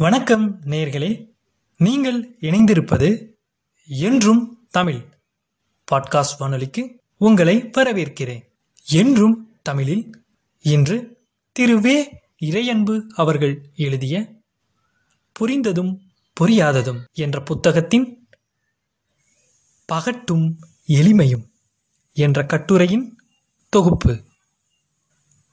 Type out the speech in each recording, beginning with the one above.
வணக்கம் நேர்களே நீங்கள் இணைந்திருப்பது என்றும் தமிழ் பாட்காஸ்ட் வானொலிக்கு உங்களை வரவேற்கிறேன். என்றும் தமிழில் இன்று திரு வே இறையன்பு அவர்கள் எழுதிய புரிந்ததும் புரியாததும் என்ற புத்தகத்தின் பகட்டும் எளிமையும் என்ற கட்டுரையின் தொகுப்பு.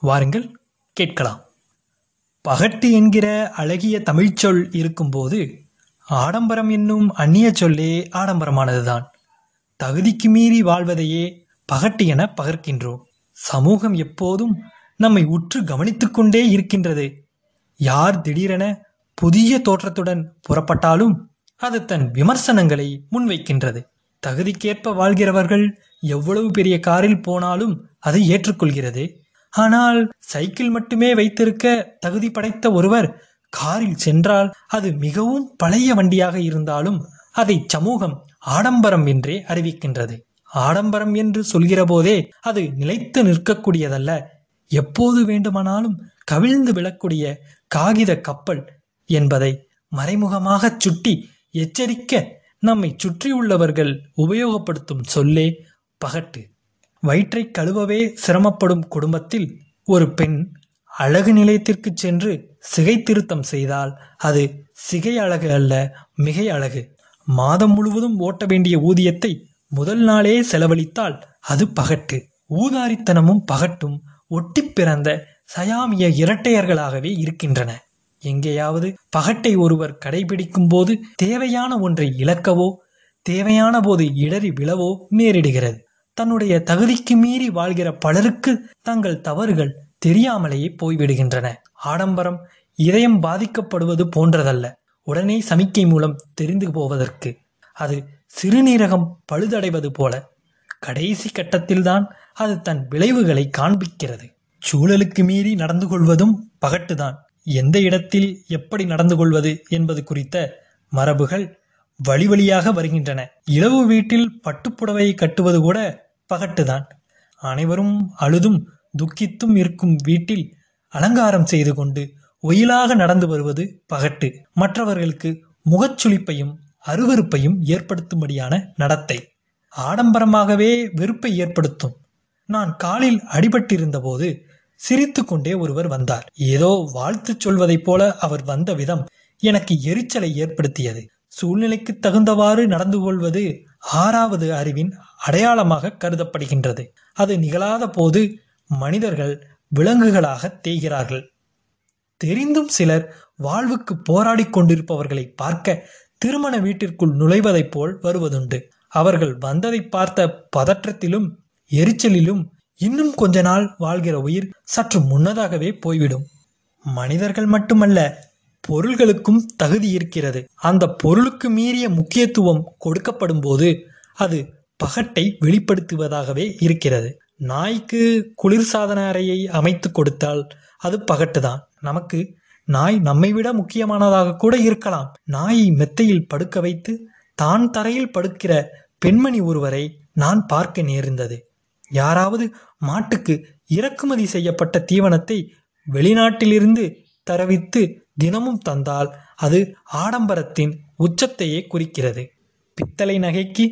வாருங்கள் கேட்கலாம். பகட்டு என்கிற அழகிய தமிழ்ச்சொல் இருக்கும்போது ஆடம்பரம் என்னும் அந்நிய சொல்லே ஆடம்பரமானதுதான். தகுதிக்கு மீறி வாழ்வதையே பகட்டு என பகர்க்கின்றோம். சமூகம் எப்போதும் நம்மை உற்று கவனித்துக் கொண்டே இருக்கின்றது. யார் திடீரென புதிய தோற்றத்துடன் புறப்பட்டாலும் அது தன் விமர்சனங்களை முன்வைக்கின்றது. தகுதிக்கேற்ப வாழ்கிறவர்கள் எவ்வளவு பெரிய காரில் போனாலும் அதை ஏற்றுக்கொள்கிறது. ஆனால் சைக்கிள் மட்டுமே வைத்திருக்க தகுதி படைத்த ஒருவர் காரில் சென்றால் அது மிகவும் பழைய வண்டியாக இருந்தாலும் அதை சமூகம் ஆடம்பரம் என்றே அறிவிக்கின்றது. ஆடம்பரம் என்று சொல்கிற போதே அது நிலைத்து நிற்கக்கூடியதல்ல. எப்போது வேண்டுமானாலும் கவிழ்ந்து விழக்கூடிய காகித கப்பல் என்பதை மறைமுகமாகச் சுட்டி எச்சரிக்க நம்மை சுற்றியுள்ளவர்கள் உபயோகப்படுத்தும் சொல்லே பகட்டு. வயிற்றை கழுவவே சிரமப்படும் குடும்பத்தில் ஒரு பெண் அழகு நிலையத்திற்கு சென்று சிகை திருத்தம் செய்தால் அது சிகை அழகு அல்ல மிகை அழகு. மாதம் முழுவதும் ஓட்ட வேண்டிய ஊதியத்தை முதல் நாளே செலவழித்தால் அது பகட்டு. ஊதாரித்தனமும் பகட்டும் ஒட்டி பிறந்த சயாமிய இரட்டையர்களாகவே இருக்கின்றன. எங்கேயாவது பகட்டை ஒருவர் கடைபிடிக்கும் போது தேவையான ஒன்றை இழக்கவோ தேவையான போது இடறி விழவோ நேரிடுகிறது. தன்னுடைய தகுதிக்கு மீறி வாழ்கிற பலருக்கு தங்கள் தவறுகள் தெரியாமலேயே போய்விடுகின்றன. ஆடம்பரம் இதயம் பாதிக்கப்படுவது போன்றதல்ல. உடனே சமிக்கை மூலம் தெரிந்து போவதற்கு. அது சிறுநீரகம் பழுதடைவது போல. கடைசி கட்டத்தில்தான் அது தன் விளைவுகளை காண்பிக்கிறது. சூழலுக்கு மீறி நடந்து கொள்வதும் பகட்டுதான். எந்த இடத்தில் எப்படி நடந்து கொள்வது என்பது குறித்த மரபுகள் வழி வழியாக வருகின்றன. இளவு வீட்டில் பட்டுப்புடவையை கட்டுவது கூட பகட்டுதான். அனைவரும் அழுதும் துக்கித்தும் இருக்கும் வீட்டில் அலங்காரம் செய்து கொண்டு ஒயிலாக நடந்து வருவது பகட்டு. மற்றவர்களுக்கு முகச்சுளிப்பையும் அருவருப்பையும் ஏற்படுத்தும்படியான நடத்தை. ஆடம்பரமாகவே வெறுப்பை ஏற்படுத்தும். நான் காலில் அடிபட்டிருந்த போது சிரித்து கொண்டே ஒருவர் வந்தார். ஏதோ வாழ்த்து சொல்வதைப் போல அவர் வந்த விதம் எனக்கு எரிச்சலை ஏற்படுத்தியது. சூழ்நிலைக்கு தகுந்தவாறு நடந்து கொள்வது ஆறாவது அறிவின் அடையாளமாக கருதப்படுகின்றது. அது நிகழாத போது மனிதர்கள் விலங்குகளாக தேய்கிறார்கள். தெரிந்தும் சிலர் வாழ்வுக்கு போராடி கொண்டிருப்பவர்களை பார்க்க திருமண வீட்டிற்குள் நுழைவதைப் போல் வருவதுண்டு. அவர்கள் வந்ததை பார்த்த பதற்றத்திலும் எரிச்சலிலும் இன்னும் கொஞ்ச நாள் வாழ்கிற உயிர் சற்று முன்னதாகவே போய்விடும். மனிதர்கள் மட்டுமல்ல பொருள்களுக்கும் தகுதி இருக்கிறது. அந்த பொருளுக்கு மீறிய முக்கியத்துவம் கொடுக்கப்படும் போது அது பகட்டை வெளிப்படுத்துவதாகவே இருக்கிறது. நாய்க்கு குளிர்சாதன அறையை அமைத்து கொடுத்தால் அது பகட்டுதான். நமக்கு நாய் நம்மை விட முக்கியமானதாக கூட இருக்கலாம். நாயை மெத்தையில் படுக்க வைத்து தான் தரையில் படுக்கிற பெண்மணி ஒருவரை நான் பார்க்க நேர்ந்தது. யாராவது மாட்டுக்கு இறக்குமதி செய்யப்பட்ட தீவனத்தை வெளிநாட்டிலிருந்து தரவித்து தினமும் தந்தால் அது ஆடம்பரத்தின் உச்சத்தையே குறிக்கிறது. பித்தளை நகைக்கு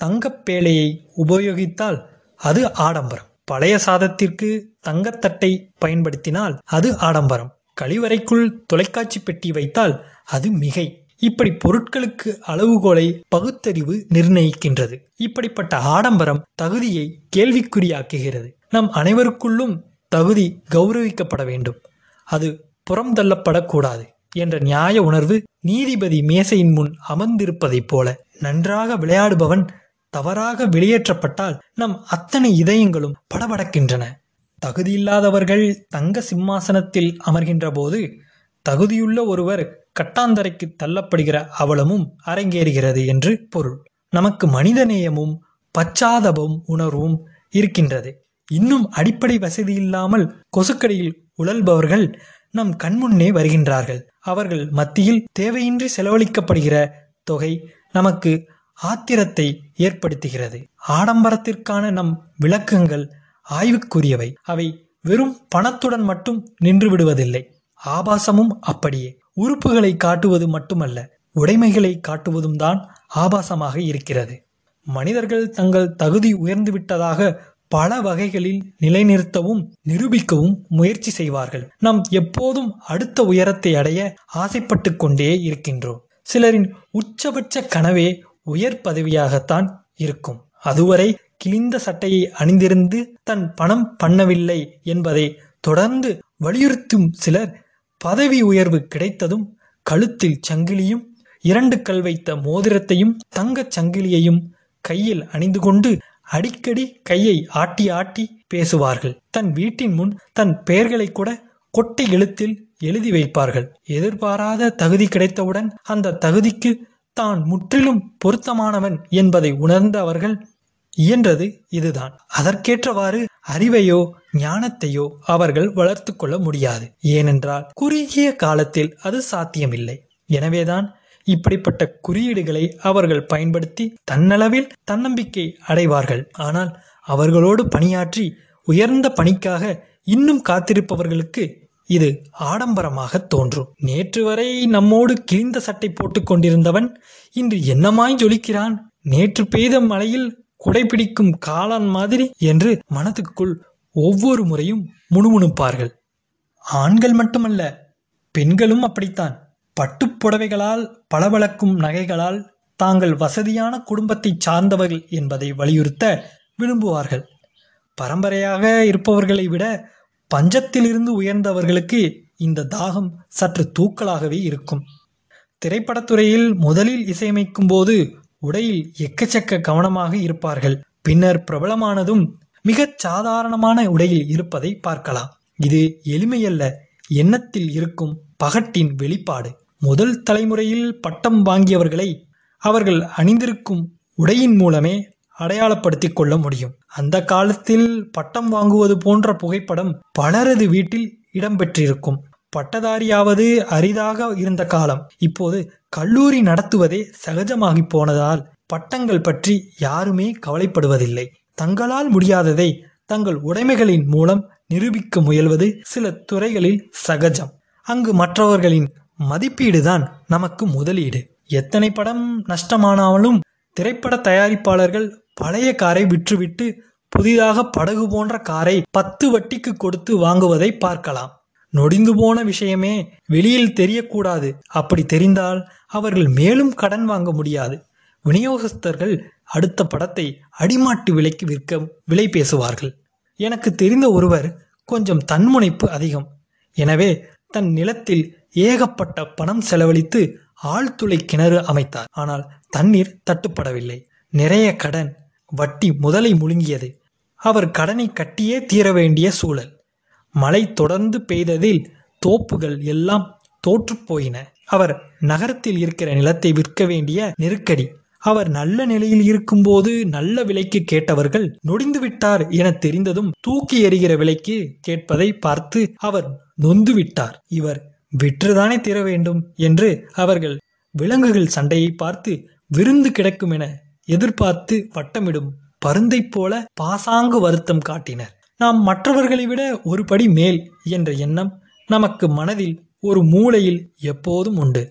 தங்கப்பேழையை உபயோகித்தால் அது ஆடம்பரம். பழைய சாதத்திற்கு தங்கத்தட்டை பயன்படுத்தினால் அது ஆடம்பரம். கழிவறைக்குள் தொலைக்காட்சி பெட்டி வைத்தால் அது மிகை. இப்படி பொருட்களுக்கு அளவுகோலை பகுத்தறிவு நிர்ணயிக்கின்றது. இப்படிப்பட்ட ஆடம்பரம் தகுதியை கேள்விக்குறியாக்குகிறது. நம் அனைவருக்குள்ளும் தகுதி கௌரவிக்கப்பட வேண்டும். அது புறந்தள்ளப்படக்கூடாது என்ற நியாய உணர்வு நீதிபதி மேசையின் முன் அமர்ந்திருப்பதைப் போல நன்றாக விளையாடுபவன் தவறாக வெளியேற்றப்பட்டால் நம் அத்தனை இதயங்களும் படபடக்கின்றன. தகுதியில்லாதவர்கள் தங்க சிம்மாசனத்தில் அமர்கின்ற போது தகுதியுள்ள ஒருவர் கட்டாந்தரைக்கு தள்ளப்படுகிற அவலமும் அரங்கேறுகிறது என்று பொருள். நமக்கு மனிதநேயமும் பச்சாதபம் உணர்வும் இருக்கின்றது. இன்னும் அடிப்படை வசதி இல்லாமல் கொசுக்கடியில் உழல்பவர்கள் நம் கண்முன்னே வருகின்றார்கள். அவர்கள் மத்தியில் தேவையின்றி செலவழிக்கப்படுகிற தொகை நமக்கு ஆத்திரத்தை ஏற்படுத்துகிறது. ஆடம்பரத்திற்கான நம் விளக்கங்கள் ஆய்வுக்குரியவை. அவை வெறும் பணத்துடன் மட்டும் நின்று விடுவதில்லை ஆபாசமும் அப்படியே. உறுப்புகளை காட்டுவது மட்டுமல்ல உடைமைகளை காட்டுவதும் தான் ஆபாசமாக இருக்கிறது. மனிதர்கள் தங்கள் தகுதி உயர்ந்துவிட்டதாக பல வகைகளில் நிலைநிறுத்தவும் நிரூபிக்கவும் முயற்சி செய்வார்கள். நாம் எப்போதும் அடுத்த உயரத்தை அடைய ஆசைப்பட்டு கொண்டே இருக்கின்றோம். சிலரின் உச்சபட்ச கனவே உயர் பதவியாகத்தான் இருக்கும். அதுவரை கிழிந்த சட்டையை அணிந்திருந்து தன் பணம் பண்ணவில்லை என்பதை தொடர்ந்து வலியுறுத்தும் சிலர் பதவி உயர்வு கிடைத்ததும் கழுத்தில் சங்கிலியும் இரண்டு கல் வைத்த மோதிரத்தையும் தங்கச் சங்கிலியையும் கையில் அணிந்து கொண்டு அடிக்கடி கையை ஆட்டி ஆட்டி பேசுவார்கள். தன் வீட்டின் முன் தன் பெயர்களை கூட கொட்டை எழுத்தில் எழுதி வைப்பார்கள். எதிர்பாராத தகுதி கிடைத்தவுடன் அந்த தகுதிக்கு தான் முற்றிலும் பொருத்தமானவன் என்பதை உணர்ந்த அவர்கள் இயன்றது இதுதான். அதற்கேற்றவாறு அறிவையோ ஞானத்தையோ அவர்கள் வளர்த்து கொள்ள முடியாது. ஏனென்றால் குறுகிய காலத்தில் அது சாத்தியமில்லை. எனவேதான் இப்படிப்பட்ட குறியீடுகளை அவர்கள் பயன்படுத்தி தன்னளவில் தன்னம்பிக்கை அடைவார்கள். ஆனால் அவர்களோடு பணியாற்றி உயர்ந்த பணிக்காக இன்னும் காத்திருப்பவர்களுக்கு இது ஆடம்பரமாக தோன்றும். நேற்று வரை நம்மோடு கிழிந்த சட்டை போட்டுக் கொண்டிருந்தவன் இன்று என்னமாய் ஜொலிக்கிறான்? நேற்று பெய்த மழையில் குடைபிடிக்கும் காளான் மாதிரி என்று மனதுக்குள் ஒவ்வொரு முறையும் முணுமுணுப்பார்கள். ஆண்கள் மட்டுமல்ல பெண்களும் அப்படித்தான். பட்டுப் புடவைகளால் பளபளக்கும் நகைகளால் தாங்கள் வசதியான குடும்பத்தை சார்ந்தவர்கள் என்பதை வலியுறுத்த விரும்புவார்கள். பரம்பரையாக இருப்பவர்களை விட பஞ்சத்திலிருந்து உயர்ந்தவர்களுக்கு இந்த தாகம் சற்று தூக்கலாகவே இருக்கும். திரைப்படத்துறையில் முதலில் இசையமைக்கும் போது உடையில் எக்கச்சக்க கவனமாக இருப்பார்கள். பின்னர் பிரபலமானதும் மிகச் சாதாரணமான உடையில் இருப்பதை பார்க்கலாம். இது எளிமையல்ல எண்ணத்தில் இருக்கும் பகட்டின் வெளிப்பாடு. முதல் தலைமுறையில் பட்டம் வாங்கியவர்களை அவர்கள் அணிந்திருக்கும் உடையின் மூலமே அடையாளப்படுத்தி கொள்ள முடியும். அந்த காலத்தில் பட்டம் வாங்குவது போன்ற புகைப்படம் பலரது வீட்டில் இடம்பெற்றிருக்கும் பட்டதாரியாவது அரிதாக இருந்த காலம். இப்போது கல்லூரி நடத்துவதே சகஜமாகி போனதால் பட்டங்கள் பற்றி யாருமே கவலைப்படுவதில்லை. தங்களால் முடியாததை தங்கள் உடைமைகளின் மூலம் நிரூபிக்க முயல்வது சில துறைகளில் சகஜம். அங்கு மற்றவர்களின் மதிப்பீடு தான் நமக்கு முதலீடு. எத்தனை படம் நஷ்டமானாலும் திரைப்பட தயாரிப்பாளர்கள் பழைய காரை விற்றுவிட்டு புதிதாக படகு போன்ற காரை பத்து வட்டிக்கு கொடுத்து வாங்குவதை பார்க்கலாம். நொடிந்து போன விஷயமே வெளியில் தெரியக்கூடாது. அப்படி தெரிந்தால் அவர்கள் மேலும் கடன் வாங்க முடியாது. விநியோகஸ்தர்கள் அடுத்த படத்தை அடிமாட்டு விலைக்கு விற்க விலை பேசுவார்கள். எனக்கு தெரிந்த ஒருவர் கொஞ்சம் தன்முனைப்பு அதிகம். எனவே தன் நிலத்தில் ஏகப்பட்ட பணம் செலவழித்து ஆழ்துளை கிணறு அமைத்தார். ஆனால் தண்ணீர் தட்டுப்படவில்லை. நிறைய கடன் வட்டி முதலை முழுங்கியது. அவர் கடனை கட்டியே தீர வேண்டிய சூழல். மழை தொடர்ந்து பெய்ததில் தோப்புகள் எல்லாம் தோற்றுப்போயின அவர் நகரத்தில் இருக்கிற நிலத்தை விற்க வேண்டிய நெருக்கடி அவர் நல்ல நிலையில் இருக்கும்போது நல்ல விலைக்கு கேட்டவர்கள் நொடிந்து விட்டார் என தெரிந்ததும் தூக்கி எறிகிற விலைக்கு கேட்பதை பார்த்து அவர் நொந்து விட்டார். இவர் விற்றுதானே தீர வேண்டும் என்று அவர்கள் விலங்குகள் சண்டையை பார்த்து விருந்து கிடக்கும் என எதிர்பார்த்து வட்டமிடும் பருந்தை போல பாசாங்கு வருத்தம் காட்டினர். நாம் மற்றவர்களை விட ஒரு படி மேல் என்ற எண்ணம் நமக்கு மனதில் ஒரு மூலையில் எப்போதும் உண்டு.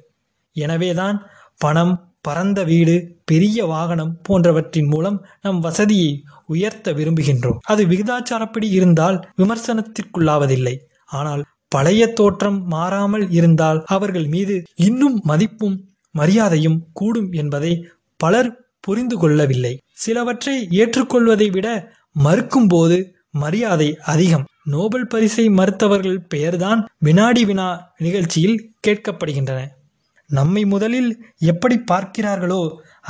எனவேதான் பணம் பரந்த வீடு பெரிய வாகனம் போன்றவற்றின் மூலம் நம் வசதியை உயர்த்த விரும்புகின்றோம். அது விகிதாச்சாரப்படி இருந்தால் விமர்சனத்திற்குள்ளாவதில்லை. ஆனால் பழைய தோற்றம் மாறாமல் இருந்தால் அவர்கள் மீது இன்னும் மதிப்பும் மரியாதையும் கூடும் என்பதை பலர் புரிந்து கொள்ளவில்லை. சிலவற்றை ஏற்றுக்கொள்வதை விட மறுக்கும் போது மரியாதை அதிகம். நோபல் பரிசை மறுத்தவர்கள் பெயர்தான் வினாடி வினா நிகழ்ச்சியில் கேட்கப்படுகின்றன. நம்மை முதலில் எப்படி பார்க்கிறார்களோ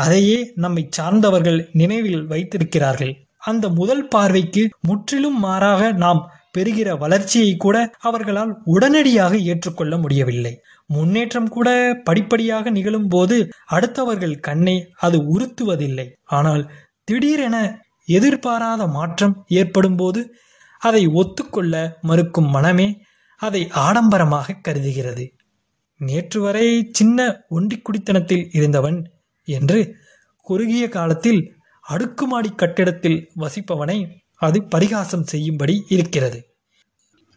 அதையே நம்மை சார்ந்தவர்கள் நினைவில் வைத்திருக்கிறார்கள். அந்த முதல் பார்வைக்கு முற்றிலும் மாறாக நாம் பெறுகிற வளர்ச்சியை கூட அவர்களால் உடனடியாக ஏற்றுக்கொள்ள முடியவில்லை. முன்னேற்றம் கூட படிப்படியாக நிகழும் போது அடுத்தவர்கள் கண்ணை அது உறுத்துவதில்லை. ஆனால் திடீரென எதிர்பாராத மாற்றம் ஏற்படும் போது அதை ஒத்துக்கொள்ள மறுக்கும் மனமே அதை ஆடம்பரமாக கருதுகிறது. நேற்று வரை சின்ன ஒண்டி குடித்தனத்தில் இருந்தவன் என்று குறுகிய காலத்தில் அடுக்குமாடி கட்டிடத்தில் வசிப்பவனை அது பரிகாசம் செய்யும்படி இருக்கிறது.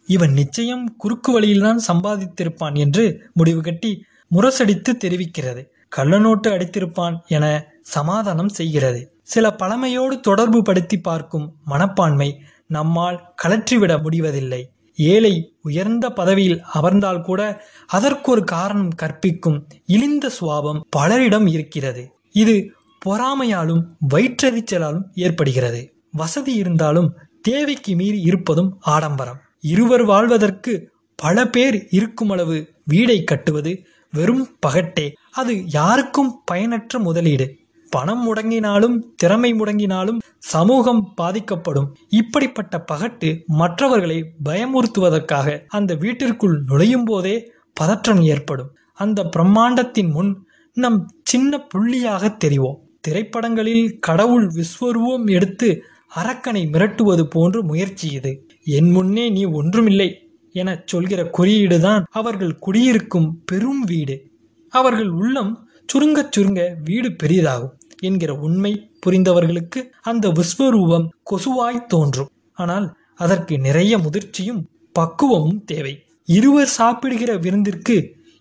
இவன் நிச்சயம் குறுக்கு வழியில்தான் சம்பாதித்திருப்பான் என்று முடிவு கட்டி முரசடித்து தெரிவிக்கிறது. கள்ளநோட்டு அடித்திருப்பான் என சமாதானம் செய்கிறது. சில பழமையோடு தொடர்பு படுத்தி பார்க்கும் மனப்பான்மை நம்மால் கலற்றிவிட முடிவதில்லை. ஏழை உயர்ந்த பதவியில் அமர்ந்தால் கூட அதற்கொரு காரணம் கற்பிக்கும் இழிந்த சுவாபம் பலரிடம் இருக்கிறது. இது பொறாமையாலும் வயிற்றெரிச்சலாலும் ஏற்படுகிறது. வசதி இருந்தாலும் தேவைக்கு மீறி இருப்பதும் ஆடம்பரம். இருவர் வாழ்வதற்கு பல பேர் இருக்குமளவு வீடை கட்டுவது வெறும் பகட்டே. அது யாருக்கும் பயனற்ற முதலீடு. பணம் முடங்கினாலும் திறமை முடங்கினாலும் சமூகம் பாதிக்கப்படும். இப்படிப்பட்ட பகட்டு மற்றவர்களை பயமுறுத்துவதற்காக அந்த வீட்டிற்குள் நுழையும் போதே பதற்றம் ஏற்படும். அந்த பிரம்மாண்டத்தின் முன் நம் சின்ன புள்ளியாக தெரிவோம். திரைப்படங்களில் கடவுள் விஸ்வரூபம் எடுத்து அரக்கனை மிரட்டுவது போன்று முயற்சி இது. என் முன்னே நீ ஒன்றுமில்லை என சொல்கிற குறியீடுதான் அவர்கள் குடியிருக்கும் பெரும் வீடு. அவர்கள் உள்ளம் சுருங்கச் சுருங்க வீடு பெரிதாகும் என்கிற உண்மை புரிந்தவர்களுக்கு அந்த விஸ்வரூபம் கொசுவாய் தோன்றும். ஆனால் அதற்கு நிறைய முதிர்ச்சியும் பக்குவமும் தேவை. இருவர் சாப்பிடுகிற விருந்திற்கு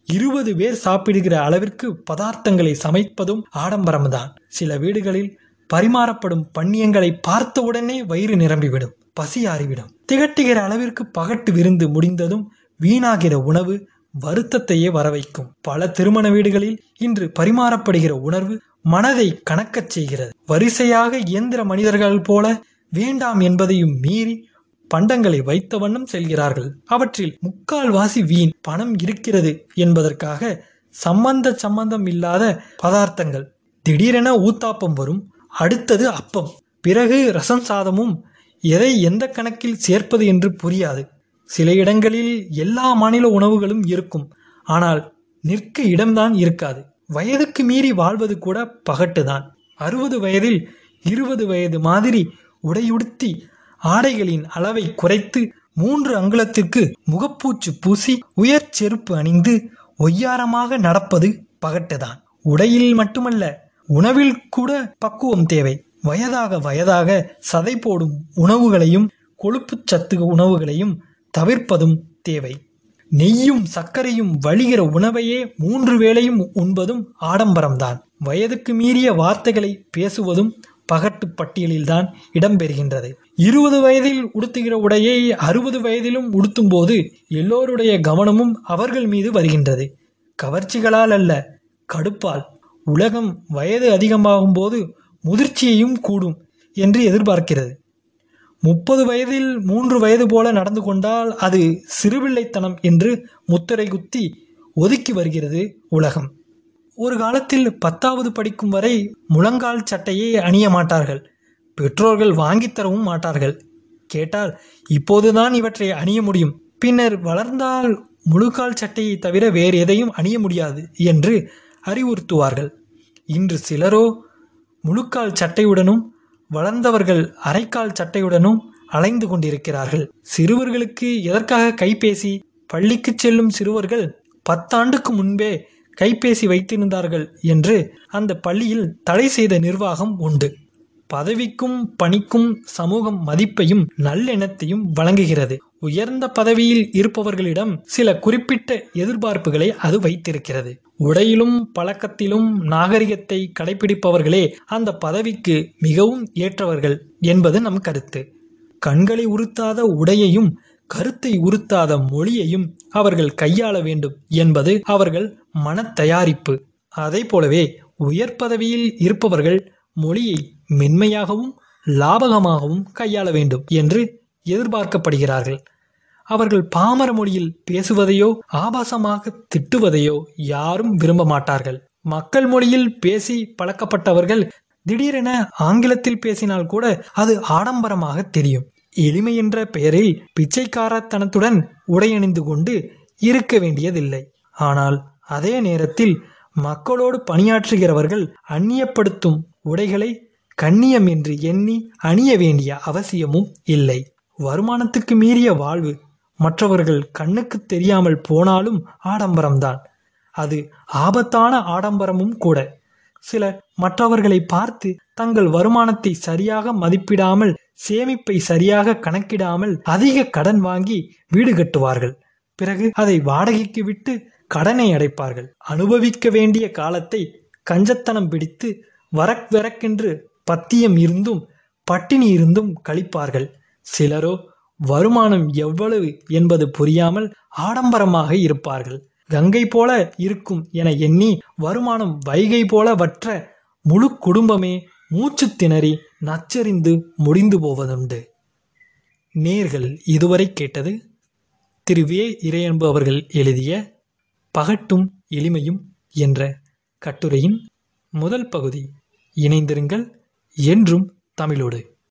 இருபது பேர் சாப்பிடுகிற அளவிற்கு பதார்த்தங்களை சமைப்பதும் ஆடம்பரம்தான். சில வீடுகளில் பரிமாறப்படும் பண்ணியங்களை பார்த்தவுடனே வயிறு நிரம்பிவிடும் பசி ஆறிவிடும். திகட்டுகிற அளவிற்கு பகட்டு விருந்து முடிந்ததும் வீணாகிற உணவு வருத்தத்தையே வரவைக்கும். பல திருமண வீடுகளில் இன்று பரிமாறப்படுகிற உணர்வு மனதை கணக்கச் செய்கிறது. வரிசையாக இயந்திர மனிதர்கள் போல வேண்டாம் என்பதையும் மீறி பண்டங்களை வைத்த வண்ணம் செல்கிறார்கள். அவற்றில் முக்கால்வாசி வீண் பணம் இருக்கிறது என்பதற்காக சம்பந்த சம்பந்தம் இல்லாத பதார்த்தங்கள். திடீரென ஊத்தாப்பம் வரும் அடுத்தது அப்பம். பிறகு ரசம் சாதமும் எதை எந்த கணக்கில் சேர்ப்பது என்று புரியாது. சில இடங்களில் எல்லா மாநில உணவுகளும் இருக்கும். ஆனால் நிற்க இடம்தான் இருக்காது. வயதுக்கு மீறி வாழ்வது கூட பகட்டுதான். அறுபது வயதில் இருபது வயது மாதிரி உடையுடுத்தி ஆடைகளின் அளவை குறைத்து மூன்று அங்குலத்திற்கு முகப்பூச்சு பூசி உயர் செருப்பு அணிந்து ஒய்யாரமாக நடப்பது பகட்டுதான். உடையில் மட்டுமல்ல உணவில் கூட பக்குவம் தேவை. வயதாக வயதாக சதை போடும் உணவுகளையும் கொழுப்புச் சத்து உணவுகளையும் தவிர்ப்பதும் தேவை. நெய்யும் சர்க்கரையும் வழிகிற உணவையே மூன்று வேளையும் உண்பதும் ஆடம்பரம்தான். வயதுக்கு மீறிய வார்த்தைகளை பேசுவதும் பகட்டு பட்டியலில்தான் இடம்பெறுகின்றது. இருபது வயதில் உடுத்துகிற உடையை அறுபது வயதிலும் உடுத்தும்போது எல்லோருடைய கவனமும் அவர்கள் மீது வருகின்றது. கவர்ச்சிகளால் அல்ல கடுப்பால். உலகம் வயது அதிகமாகும் போது முதிர்ச்சியையும் கூடும் என்று எதிர்பார்க்கிறது. முப்பது வயதில் மூன்று வயது போல நடந்து கொண்டால் அது சிறுபிள்ளைத்தனம் என்று முத்திரை குத்தி ஒதுக்கி வருகிறது உலகம். ஒரு காலத்தில் பத்தாவது படிக்கும் வரை முழங்கால் சட்டையை அணிய மாட்டார்கள். பெற்றோர்கள் வாங்கித் தரவும் மாட்டார்கள். கேட்டால் இப்போதுதான் இவற்றை அணிய முடியும். பின்னர் வளர்ந்தால் முழுக்கால் சட்டையை தவிர வேறு எதையும் அணிய முடியாது என்று அறிவுறுத்துவார்கள். இன்று சிலரோ முழுக்கால் சட்டையுடனும் வளர்ந்தவர்கள் அரைக்கால் சட்டையுடனும் அலைந்து கொண்டிருக்கிறார்கள். சிறுவர்களுக்கு எதற்காக கைபேசி? பள்ளிக்கு செல்லும் சிறுவர்கள் பத்தாண்டுக்கு முன்பே கைபேசி வைத்திருந்தார்கள் என்று அந்த பள்ளியில் தடை செய்த நிர்வாகம் உண்டு. பதவிக்கும் பணிக்கும் சமூகம் மதிப்பையும் நல்லெண்ணத்தையும் வழங்குகிறது. உயர்ந்த பதவியில் இருப்பவர்களிடம் சில குறிப்பிட்ட எதிர்பார்ப்புகளை அது வைத்திருக்கிறது. உடையிலும் பழக்கத்திலும் நாகரிகத்தை கடைபிடிப்பவர்களே அந்த பதவிக்கு மிகவும் ஏற்றவர்கள் என்பது நம் கருத்து. கண்களை உறுத்தாத உடையையும் கருத்தை உறுத்தாத மொழியையும் அவர்கள் கையாள வேண்டும் என்பது அவர்கள் மனத்தயாரிப்பு அதை போலவே உயர் பதவியில் இருப்பவர்கள் மொழியை மென்மையாகவும் லாபகமாகவும் கையாள வேண்டும் என்று எதிர்பார்க்கப்படுகிறார்கள். அவர்கள் பாமர மொழியில் பேசுவதையோ ஆபாசமாக திட்டுவதையோ யாரும் விரும்ப மாட்டார்கள். மக்கள் மொழியில் பேசி பழக்கப்பட்டவர்கள் திடீரென ஆங்கிலத்தில் பேசினால் கூட அது ஆடம்பரமாக தெரியும். எளிமை என்ற பெயரில் பிச்சைக்காரத்தனத்துடன் உடையணிந்து கொண்டு இருக்க வேண்டியதில்லை. ஆனால் அதே நேரத்தில் மக்களோடு பணியாற்றுகிறவர்கள் அந்நியப்படுத்தும் உடைகளை கண்ணியம் என்று எண்ணி அணிய வேண்டிய அவசியமும் இல்லை. வருமானத்துக்கு மீறிய வாழ்வு மற்றவர்கள் கண்ணுக்கு தெரியாமல் போனாலும் ஆடம்பரம்தான். அது ஆபத்தான ஆடம்பரமும் கூட. சிலர் மற்றவர்களை பார்த்து தங்கள் வருமானத்தை சரியாக மதிப்பிடாமல் சேமிப்பை சரியாக கணக்கிடாமல் அதிக கடன் வாங்கி வீடு கட்டுவார்கள். பிறகு அதை வாடகைக்கு விட்டு கடனை அடைப்பார்கள். அனுபவிக்க வேண்டிய காலத்தை கஞ்சத்தனம் பிடித்து வரக் வரக்கென்று பத்தியம் இருந்தும் பட்டினி இருந்தும் கழிப்பார்கள். சிலரோ வருமானம் எவ்வளவு என்பது புரியாமல் ஆடம்பரமாக இருப்பார்கள். கங்கை போல இருக்கும் என எண்ணி வருமானம் வைகை போல வற்ற முழு குடும்பமே மூச்சு திணறி நச்சரிந்து முடிந்து போவதுண்டு. நேர்கள் இதுவரை கேட்டது திரு. வே. இறையன்பு அவர்கள் எழுதிய பகட்டும் எளிமையும் என்ற கட்டுரையின் முதல் பகுதி. இணைந்திருங்கள். என்றும் தமிழோடு.